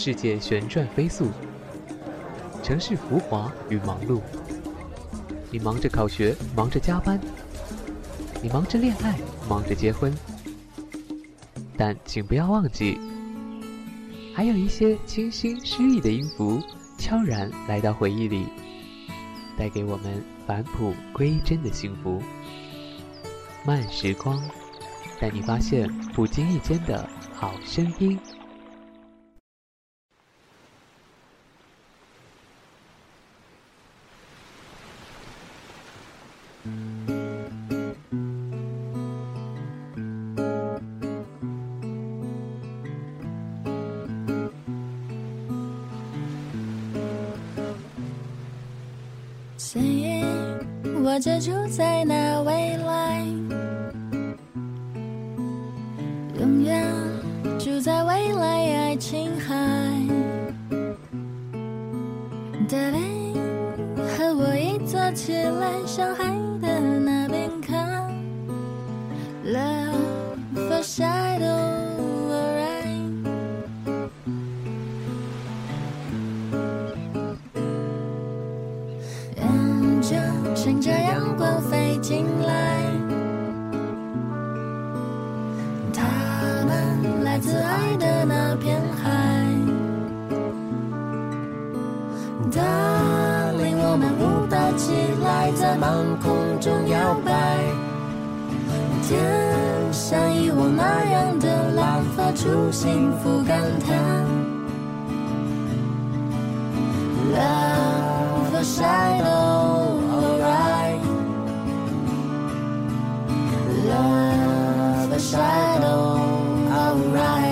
世界旋转飞速，城市浮华与忙碌。你忙着考学，忙着加班；你忙着恋爱，忙着结婚。但请不要忘记，还有一些清新诗意的音符，悄然来到回忆里，带给我们返璞归真的幸福。慢时光，带你发现不经意间的好声音。我就住在那未来，永远住在未来爱琴海。Darling，和我一坐起来，向海的那边看。Love for shadow 乘着阳光飞进来，他们来自爱的那片海。Darling，我们舞蹈起来，在茫空中摇摆。天像以往那样的蓝，发出幸福感叹。Love a shadow, the shadow of right.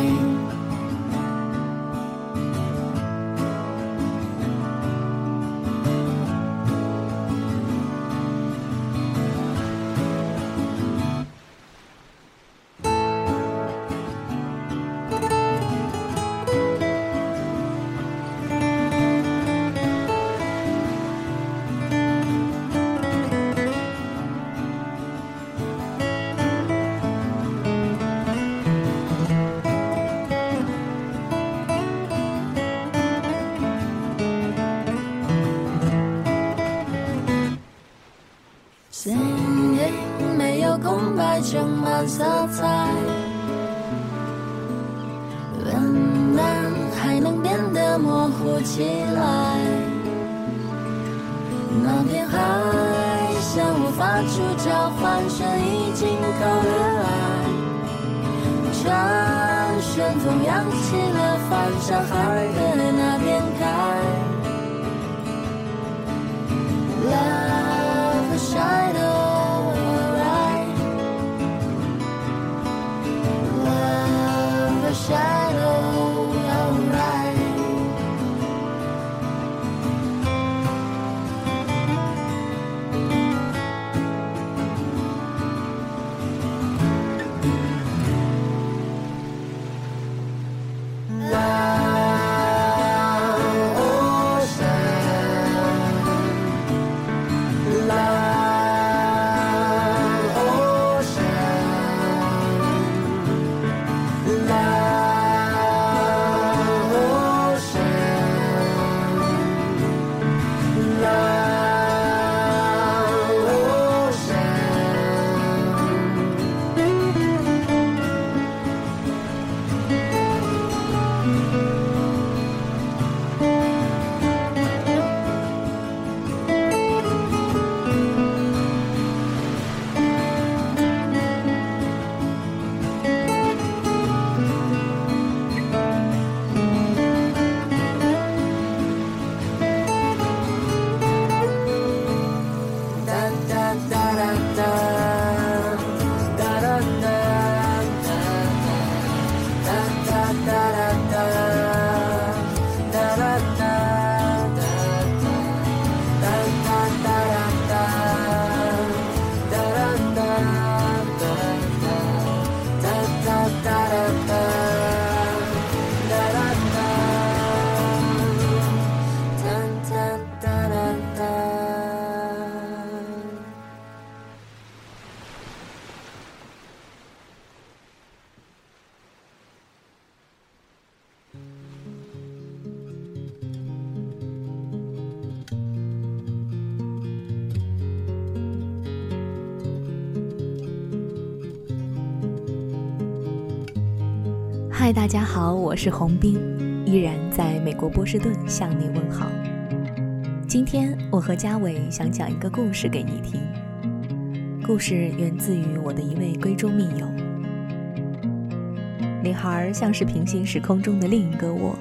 心灵没有空白，充满色彩，温暖还能变得模糊起来。那片海向我发出召唤声，已经够热爱。船旋风扬起了帆，向海的那边开。shine. 我是洪斌，依然在美国波士顿向你问好。今天我和嘉伟想讲一个故事给你听。故事源自于我的一位闺中密友。女孩像是平行时空中的另一个我，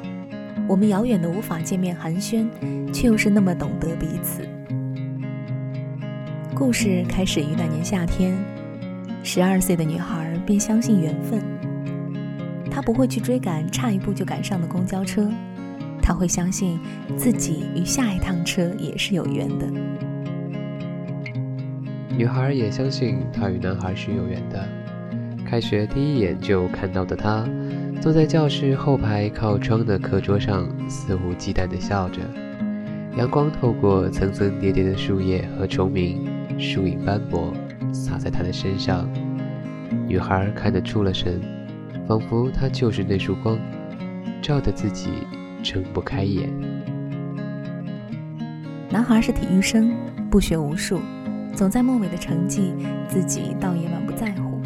我们遥远的无法见面寒暄，却又是那么懂得彼此。故事开始于那年夏天，十二岁的女孩便相信缘分。不会去追赶差一步就赶上的公交车。他会相信自己与下一趟车也是有缘的。女孩也相信她与男孩是有缘的。开学第一眼就看到的她，坐在教室后排靠窗的课桌上，肆无忌惮地笑着。阳光透过层层叠叠的树叶和虫鸣，树影斑驳，洒在她的身上。女孩看得出了神，仿佛她就是那束光，照得自己。睁不开眼。男孩是体育生，不学无术，总在末尾的成绩自己倒也满不在乎。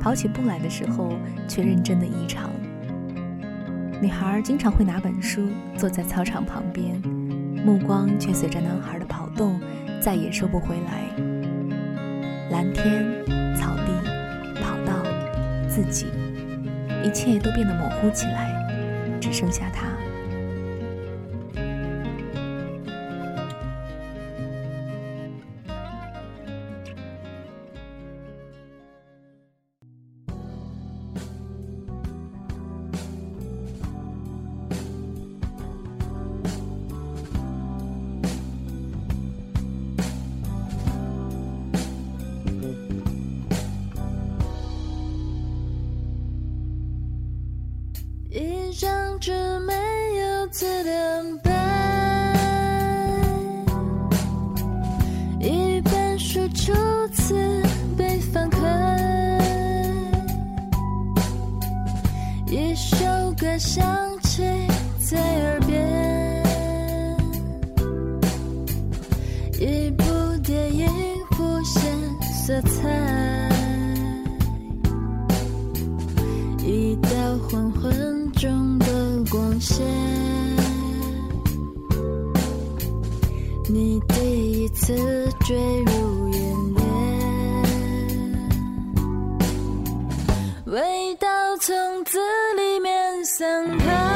跑起步来的时候却认真的异常。女孩经常会拿本书坐在操场旁边，目光却随着男孩的跑动再也收不回来。蓝天、草地、跑道、自己，一切都变得模糊起来，只剩下他。响起在耳边一部电影浮现色彩一道黄昏中的光线你第一次坠入眼帘味道从这里怎可。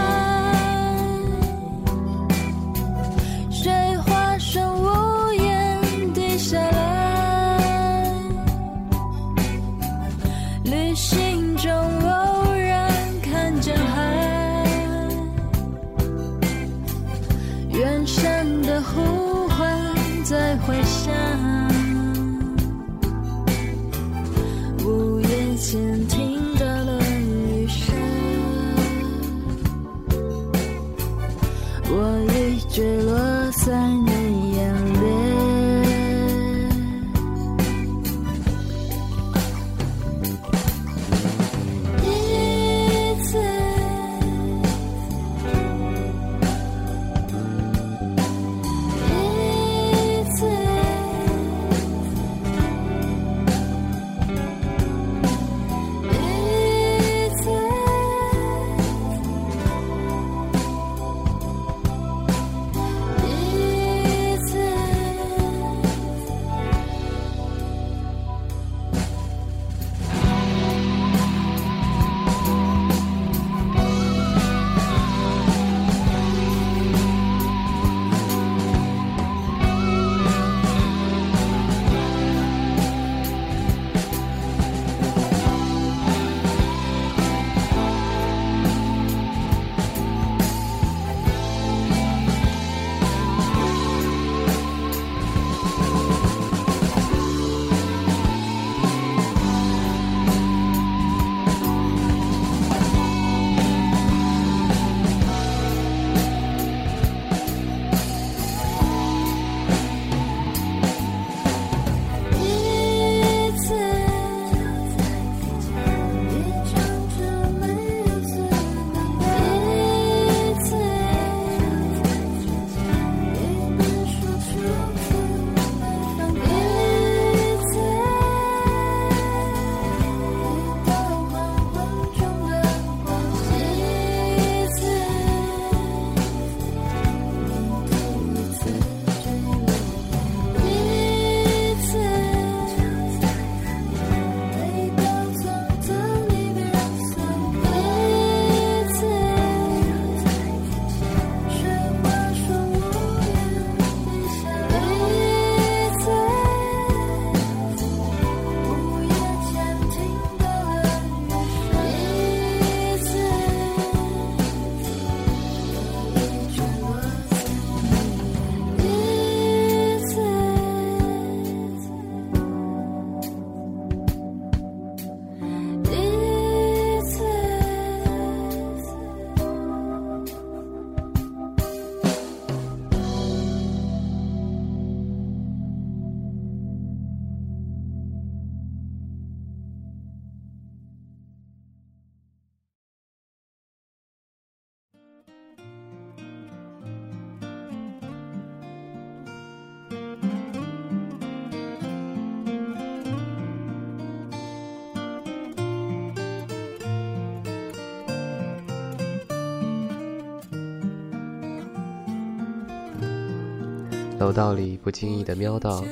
楼道里不经意的瞄到，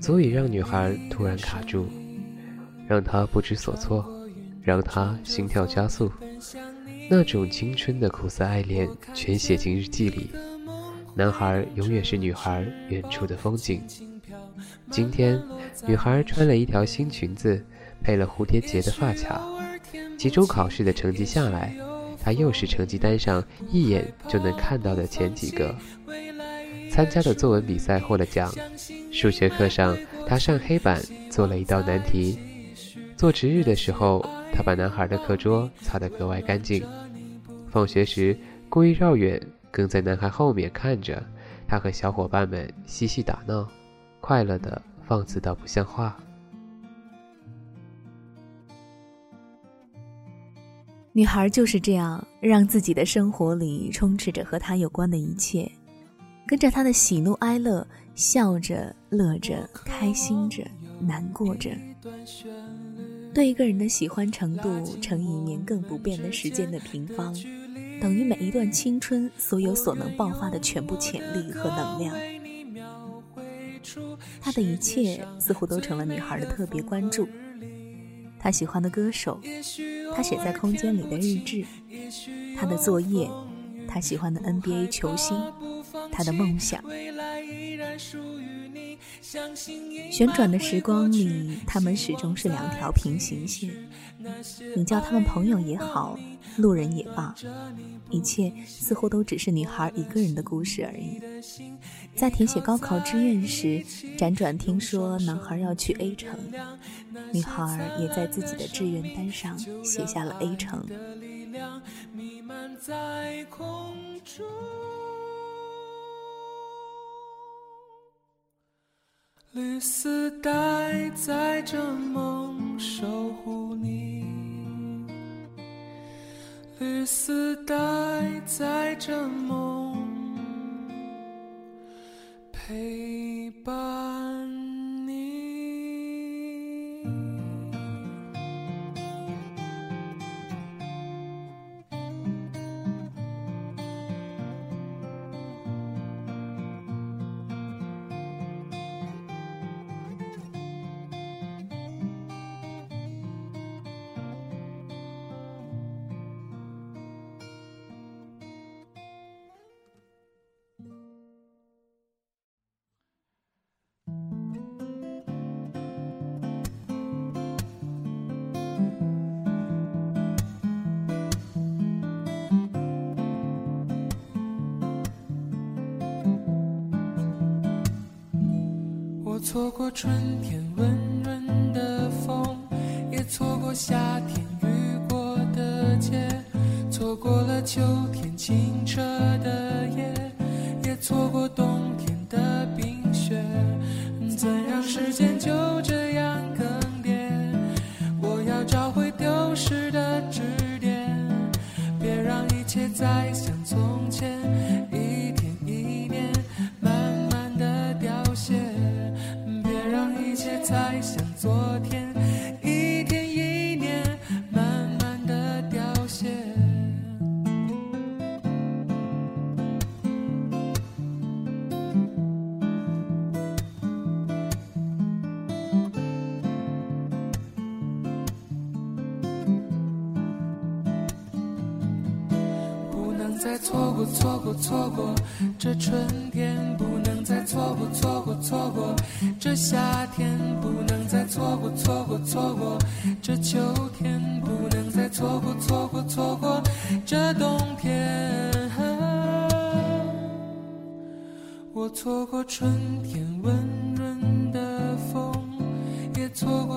足以让女孩突然卡住，让她不知所措，让她心跳加速。那种青春的苦涩爱恋，全写进日记里。男孩永远是女孩远处的风景。今天，女孩穿了一条新裙子，配了蝴蝶结的发卡。期中考试的成绩下来，她又是成绩单上一眼就能看到的前几个。参加的作文比赛获了奖，数学课上她上黑板做了一道难题。做值日的时候。他把男孩的课桌擦得格外干净。放学时，故意绕远，跟在男孩后面看着他和小伙伴们嬉戏打闹，快乐的放肆到不像话。女孩就是这样，让自己的生活里充斥着和他有关的一切，跟着他的喜怒哀乐，笑着、乐着、开心着、难过着。对一个人的喜欢程度乘以年更不变的时间的平方，等于每一段青春所有所能爆发的全部潜力和能量。他的一切似乎都成了女孩的特别关注。他喜欢的歌手，他写在空间里的日志，他的作业，他喜欢的 NBA 球星，他的梦想。旋转的时光里，他们始终是两条平行线。你叫他们朋友也好，路人也罢，一切似乎都只是女孩一个人的故事而已。在填写高考志愿时，辗转听说男孩要去 A 城，女孩也在自己的志愿单上写下了 A 城。绿丝带载着梦守护你，绿丝带载着梦陪伴。错过春天温润的风，也错过夏天雨过的街，错过了秋天清澈的夜，也错过冬天的冰雪。怎让时间就这样更迭？我要找回丢失的支点，别让一切再像从前。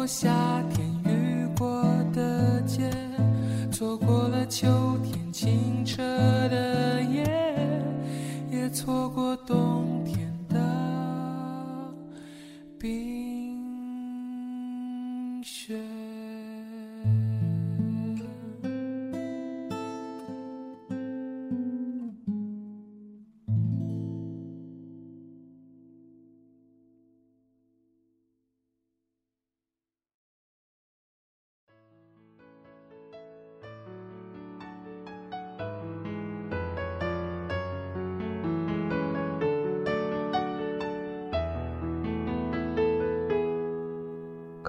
夏天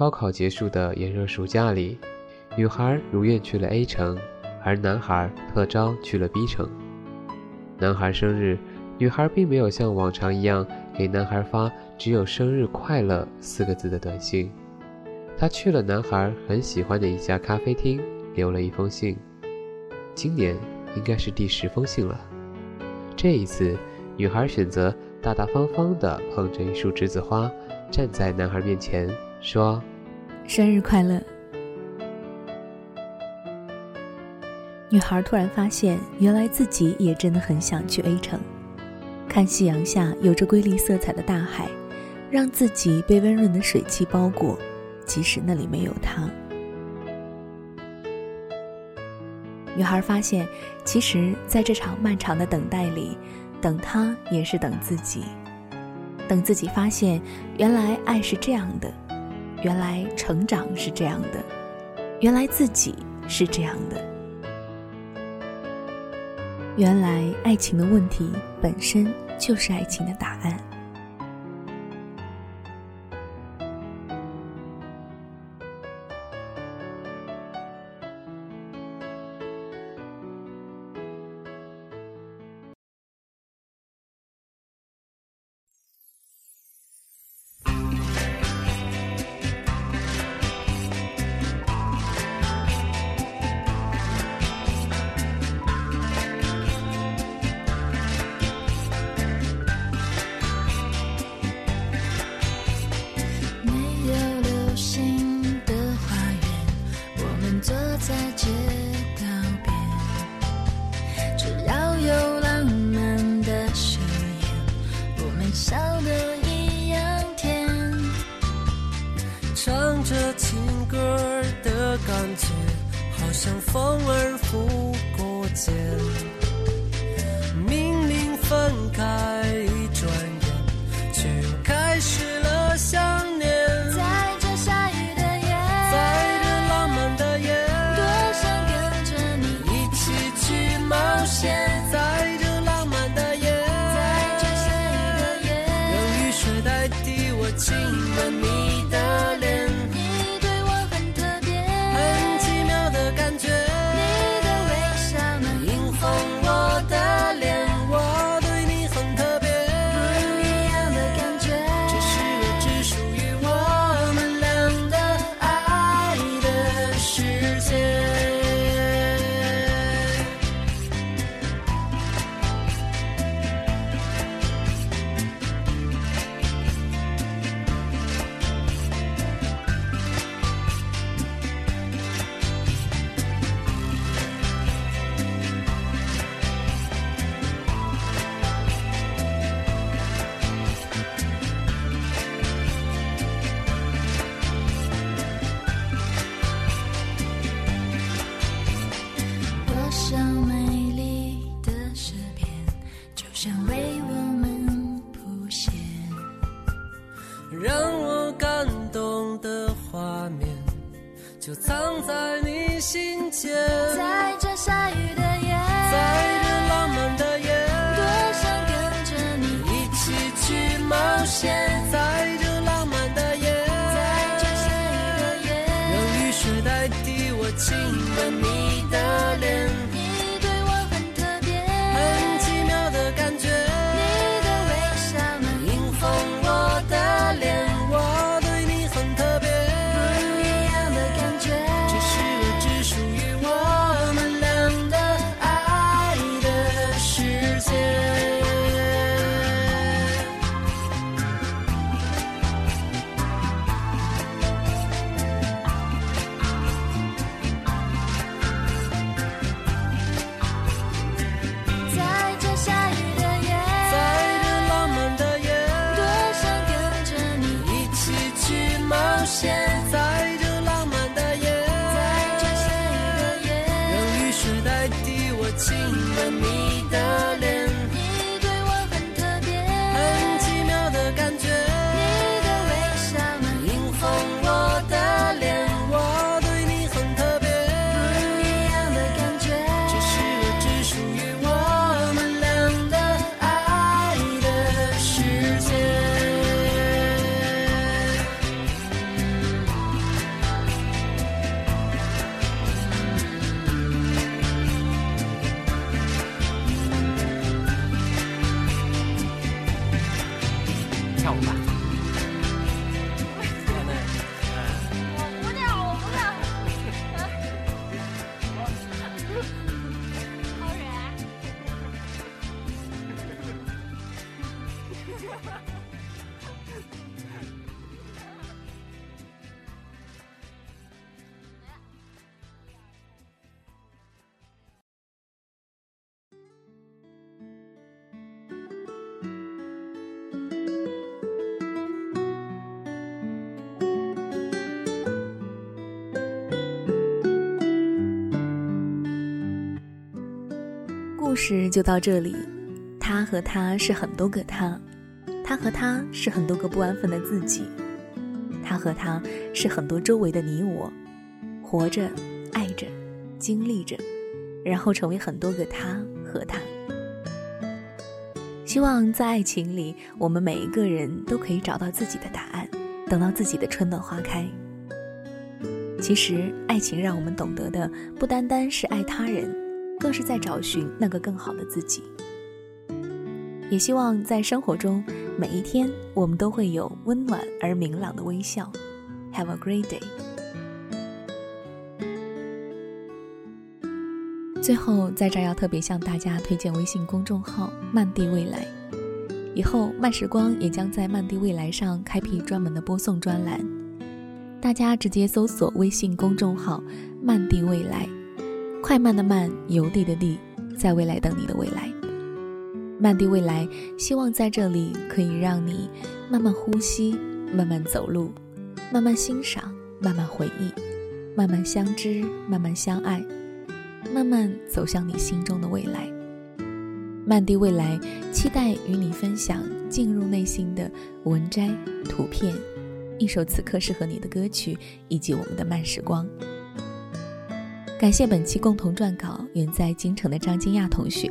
高考结束的炎热暑假里，女孩如愿去了 A 城，而男孩特招去了 B 城。男孩生日，女孩并没有像往常一样给男孩发只有“生日快乐”四个字的短信，她去了男孩很喜欢的一家咖啡厅，留了一封信。今年应该是第十封信了。这一次，女孩选择大大方方地捧着一束栀子花，站在男孩面前。说：“生日快乐！”女孩突然发现，原来自己也真的很想去 A 城，看夕阳下有着瑰丽色彩的大海，让自己被温润的水汽包裹，即使那里没有他。女孩发现，其实在这场漫长的等待里，等他也是等自己，等自己发现，原来爱是这样的。原来成长是这样的，原来自己是这样的，原来爱情的问题本身就是爱情的答案。像风儿拂过肩，故事就到这里他和他是很多个他。他和他是很多个不安分的自己，他和他是很多周围的你我，活着、爱着、经历着，然后成为很多个他和他。希望在爱情里，我们每一个人都可以找到自己的答案，等到自己的春暖花开。其实，爱情让我们懂得的不单单是爱他人，更是在找寻那个更好的自己。也希望在生活中，每一天我们都会有温暖而明朗的微笑。Have a great day。最后，在这儿要特别向大家推荐微信公众号“漫地未来”。以后，慢时光也将在“漫地未来”上开辟专门的播送专栏，大家直接搜索微信公众号“漫地未来”，快慢的慢，邮递的递，在未来等你的未来。漫地未来，希望在这里可以让你慢慢呼吸，慢慢走路，慢慢欣赏，慢慢回忆，慢慢相知，慢慢相爱，慢慢走向你心中的未来。漫地未来，期待与你分享进入内心的文摘、图片，一首此刻适合你的歌曲，以及我们的慢时光。感谢本期共同撰稿远在京城的张金亚同学。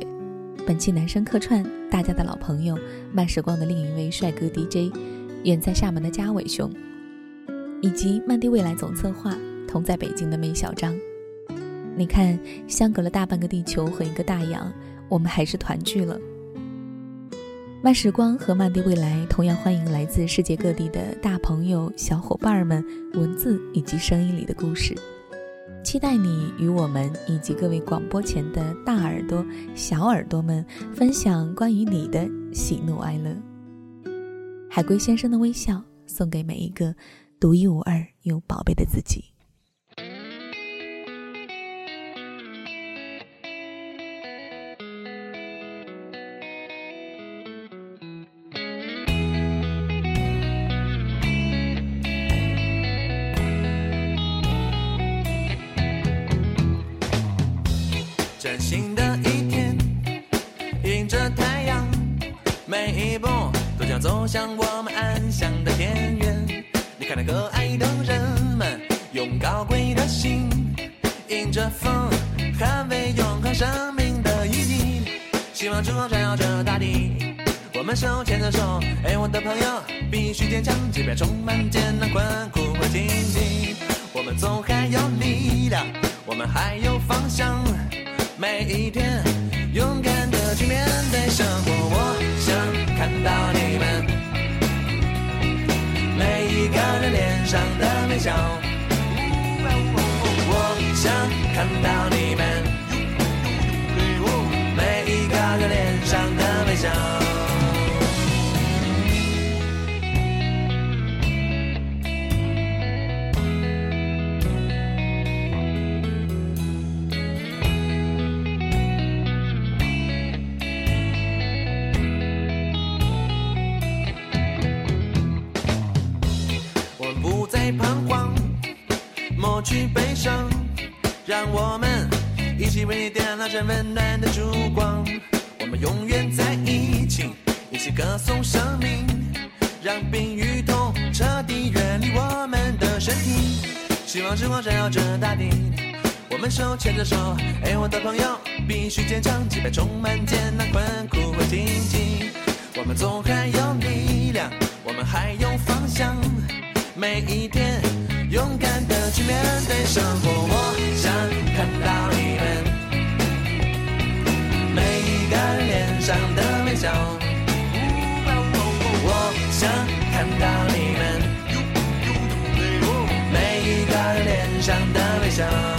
本期男生客串，大家的老朋友慢时光的另一位帅哥 DJ，远在厦门的嘉伟兄，以及漫地未来总策划同在北京的妹小张。你看，相隔了大半个地球和一个大洋，我们还是团聚了。慢时光和漫地未来同样欢迎来自世界各地的大朋友、小伙伴们文字以及声音里的故事。期待你与我们以及各位广播前的大耳朵、小耳朵们分享关于你的喜怒哀乐。海龟先生的微笑送给每一个独一无二又宝贝的自己。走向我们安详的田园。你看那可爱的人们，用高贵的心，迎着风，捍卫永恒生命的意义。希望之光照耀着大地，我们手牵着手，哎，我的朋友，必须坚强，即便充满艰难困苦和荆棘，我们总还有力量，我们还有方向。每一天，勇敢的去面对生活。上的微笑。我想看到你们每一个人脸上的微笑。为你点亮这温暖的烛光。我们永远在一起，一起歌颂生命，让病与痛彻底远离我们的身体。希望之光照耀着大地，我们手牵着手，哎，我的朋友，必须坚强，即便充满艰难困苦和荆棘，我们总还有力量，我们还有方向。每一天，勇敢的去面对生活。我想看到你们上的微笑。我想看到你们每一个脸上的微笑。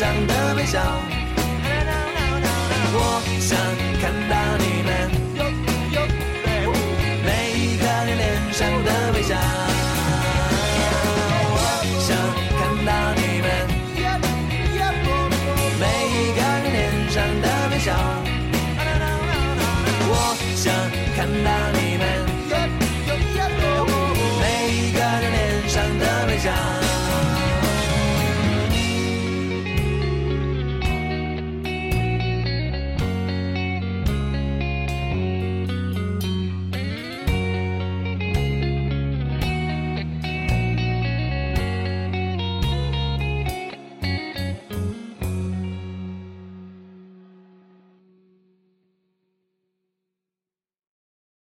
上的微笑。我想看